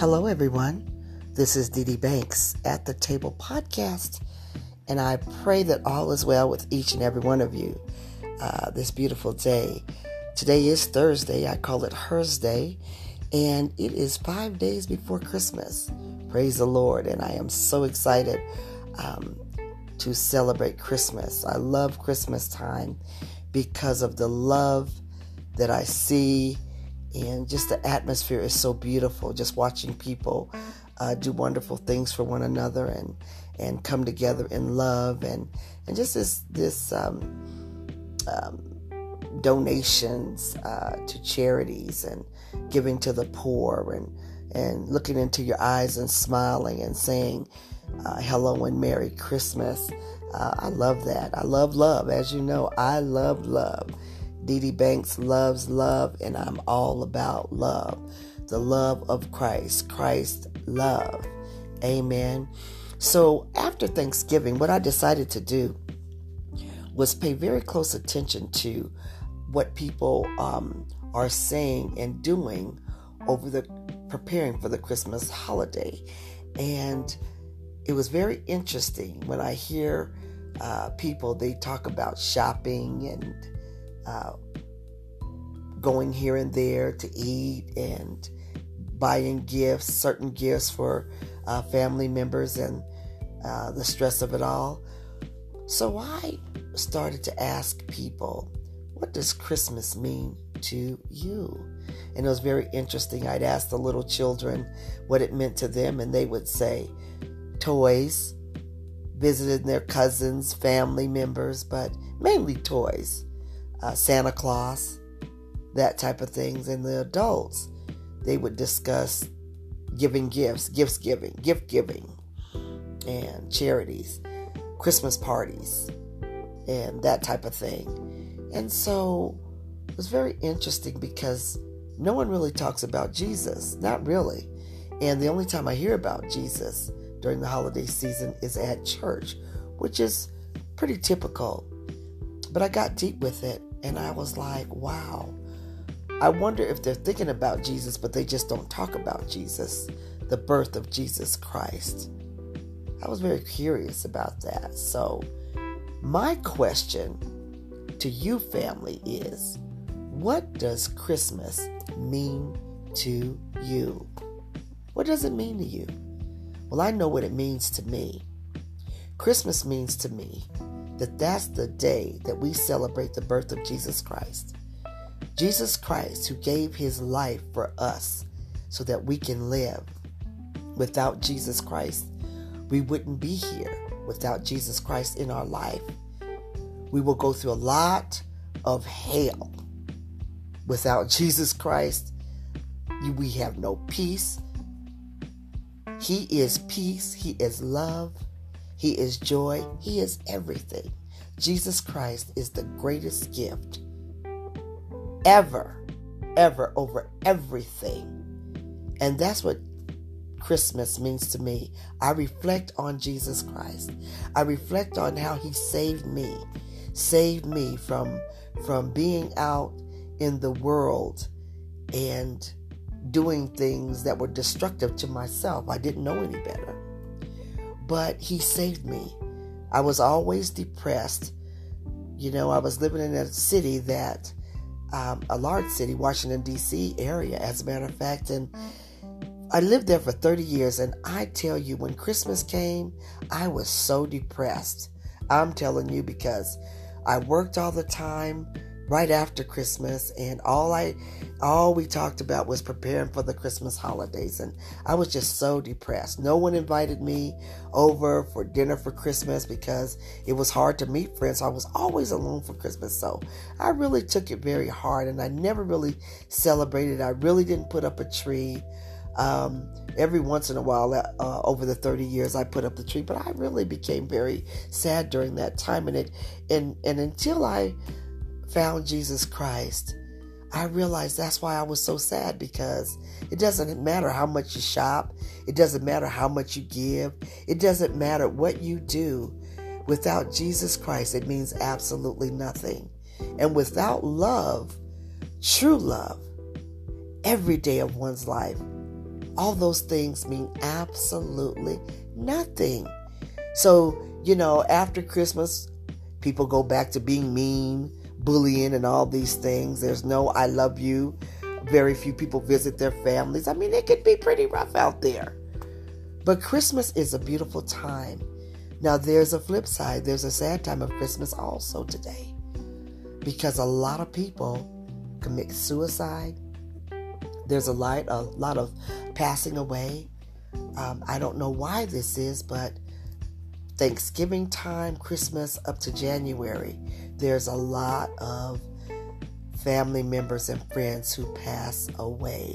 Hello, everyone. This is Dee Dee Banks at the Table Podcast, and I pray that all is well with each and every one of you uh, this beautiful day. Today is Thursday. I call it Hers Day, and it is five days before Christmas. Praise the Lord, and I am so excited um, to celebrate Christmas. I love Christmas time because of the love that I see and just the atmosphere is so beautiful. Just watching people uh, do wonderful things for one another and and come together in love and and just this this um, um, donations uh, to charities and giving to the poor and and looking into your eyes and smiling and saying uh, hello and merry christmas. Uh, i love that. I love love. As you know i love love Dee Dee Banks loves love, and I'm all about love. The love of Christ. Christ love. Amen. So after Thanksgiving, what I decided to do was pay very close attention to what people um, are saying and doing over the preparing for the Christmas holiday. And it was very interesting when I hear uh, people, they talk about shopping and uh, going here and there to eat and buying gifts, certain gifts for uh, family members, and uh, the stress of it all. So I started to ask people, what does Christmas mean to you? And it was very interesting. I'd ask the little children what it meant to them, and they would say toys, visiting their cousins, family members, but mainly toys uh, Santa Claus, that type of things. And the adults, they would discuss giving gifts, gifts giving, gift giving, and charities, Christmas parties, and that type of thing. And so it was very interesting because no one really talks about Jesus, not really. And the only time I hear about Jesus during the holiday season is at church, which is pretty typical. But I got deep with it and I was like, wow. I wonder if they're thinking about Jesus, but they just don't talk about Jesus, the birth of Jesus Christ. I was very curious about that. So, my question to you, family, is what does Christmas mean to you? What does it mean to you? Well, I know what it means to me. Christmas means to me that that's the day that we celebrate the birth of Jesus Christ. Jesus Christ, who gave his life for us so that we can live. Without Jesus Christ, we wouldn't be here. Without Jesus Christ in our life, we will go through a lot of hell. Without Jesus Christ, we have no peace. He is peace, He is love, he is joy. He is everything. Jesus Christ is the greatest gift ever, ever over everything. And that's what Christmas means to me. I reflect on Jesus Christ. I reflect on how he saved me. Saved me from from being out in the world and doing things that were destructive to myself. I didn't know any better but he saved me. I was always depressed. You know, I was living in a city that, um, a large city, Washington, D.C. area, as a matter of fact. And I lived there for 30 years. And I tell you, when Christmas came, I was so depressed. I'm telling you because I worked all the time right after Christmas, and all I, all we talked about was preparing for the Christmas holidays, and I was just so depressed. No one invited me over for dinner for Christmas because it was hard to meet friends. I was always alone for Christmas, so I really took it very hard, and I never really celebrated. I really didn't put up a tree. Um, every once in a while, uh, over the 30 years, I put up the tree, but I really became very sad during that time, and it, and and until I found Jesus Christ, I realized that's why I was so sad because it doesn't matter how much you shop, it doesn't matter how much you give, it doesn't matter what you do. Without Jesus Christ, it means absolutely nothing. And without love, true love, every day of one's life all those things mean absolutely nothing. So, you know, after Christmas, people go back to being mean, bullying, and all these things. There's no I love you. Very few people visit their families. I mean, it can be pretty rough out there. But Christmas is a beautiful time. Now, there's a flip side. There's a sad time of Christmas also today because a lot of people commit suicide. There's a lot, a lot of passing away. Um, I don't know why this is, but Thanksgiving time, Christmas up to January, there's a lot of family members and friends who pass away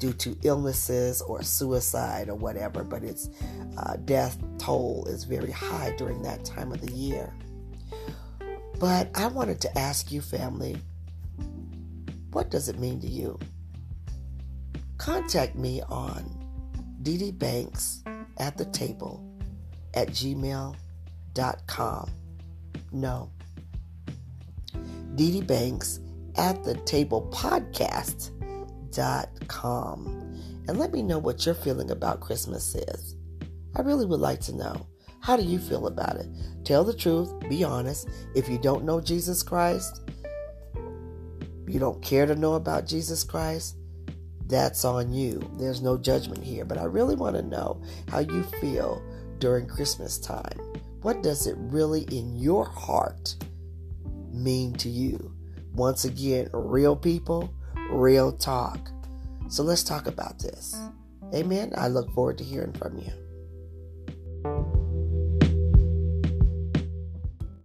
due to illnesses or suicide or whatever, but its uh, death toll is very high during that time of the year. But I wanted to ask you, family, what does it mean to you? Contact me on DD Banks at the table at gmail.com. No. ddbanks at the table podcast.com. And let me know what your feeling about Christmas is. I really would like to know. How do you feel about it? Tell the truth, be honest. If you don't know Jesus Christ, you don't care to know about Jesus Christ, that's on you. There's no judgment here. But I really want to know how you feel during Christmas time. What does it really in your heart mean to you? Once again, real people, real talk. So let's talk about this. Amen. I look forward to hearing from you.